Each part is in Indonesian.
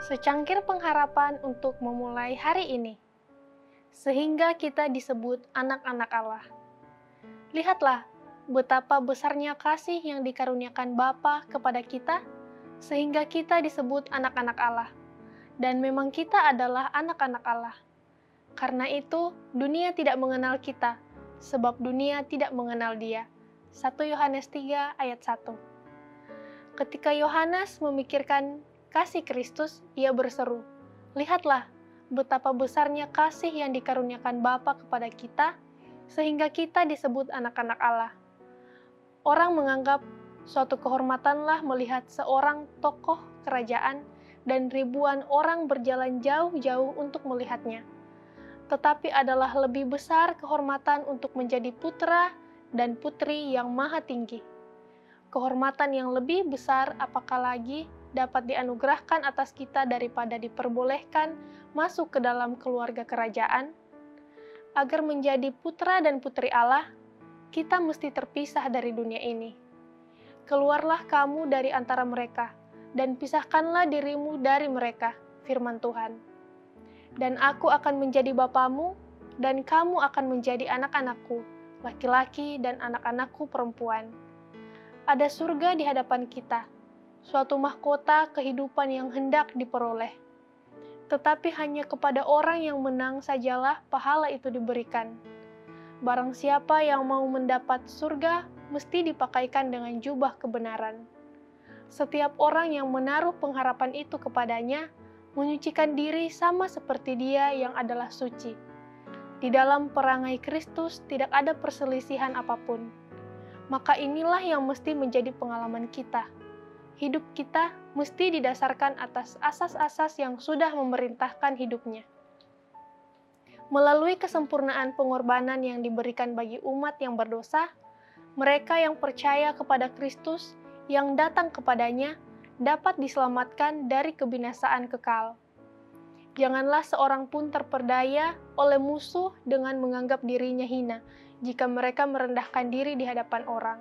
secangkir pengharapan untuk memulai hari ini, sehingga kita disebut anak-anak Allah. Lihatlah betapa besarnya kasih yang dikaruniakan Bapa kepada kita, sehingga kita disebut anak-anak Allah. Dan memang kita adalah anak-anak Allah. Karena itu, dunia tidak mengenal kita, sebab dunia tidak mengenal dia. 1 Yohanes 3 ayat 1 Ketika Yohanes memikirkan kasih Kristus, ia berseru, Lihatlah betapa besarnya kasih yang dikaruniakan Bapa kepada kita, sehingga kita disebut anak-anak Allah. Orang menganggap suatu kehormatanlah melihat seorang tokoh kerajaan dan ribuan orang berjalan jauh-jauh untuk melihatnya. Tetapi adalah lebih besar kehormatan untuk menjadi putra dan putri yang maha tinggi. Kehormatan yang lebih besar apakah lagi dapat dianugerahkan atas kita daripada diperbolehkan masuk ke dalam keluarga kerajaan? Agar menjadi putra dan putri Allah, kita mesti terpisah dari dunia ini. Keluarlah kamu dari antara mereka, dan pisahkanlah dirimu dari mereka, firman Tuhan. Dan aku akan menjadi bapamu, dan kamu akan menjadi anak-anakku, laki-laki dan anak-anakku perempuan. Ada surga di hadapan kita, suatu mahkota kehidupan yang hendak diperoleh. Tetapi hanya kepada orang yang menang sajalah pahala itu diberikan. Barang siapa yang mau mendapat surga, mesti dipakaikan dengan jubah kebenaran. Setiap orang yang menaruh pengharapan itu kepadanya, menyucikan diri sama seperti dia yang adalah suci. Di dalam perangai Kristus tidak ada perselisihan apa pun. Maka inilah yang mesti menjadi pengalaman kita hidup kita mesti didasarkan atas asas-asas yang sudah memerintahkan hidupnya. Melalui kesempurnaan pengorbanan yang diberikan bagi umat yang berdosa, mereka yang percaya kepada Kristus yang datang kepadanya dapat diselamatkan dari kebinasaan kekal. Janganlah seorang pun terperdaya oleh musuh dengan menganggap dirinya hina jika mereka merendahkan diri di hadapan orang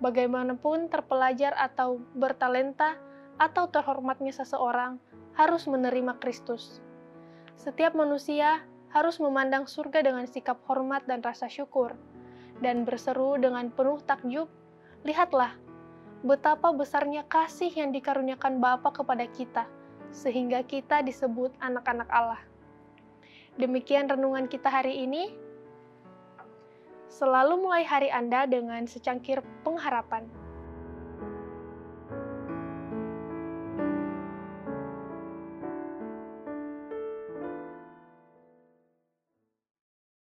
bagaimanapun terpelajar atau bertalenta atau terhormatnya seseorang harus menerima Kristus. Setiap manusia harus memandang surga dengan sikap hormat dan rasa syukur, dan berseru dengan penuh takjub, Lihatlah, betapa besarnya kasih yang dikaruniakan Bapa kepada kita, sehingga kita disebut anak-anak Allah. Demikian renungan kita hari ini. Selalu mulai hari Anda dengan secangkir pengharapan.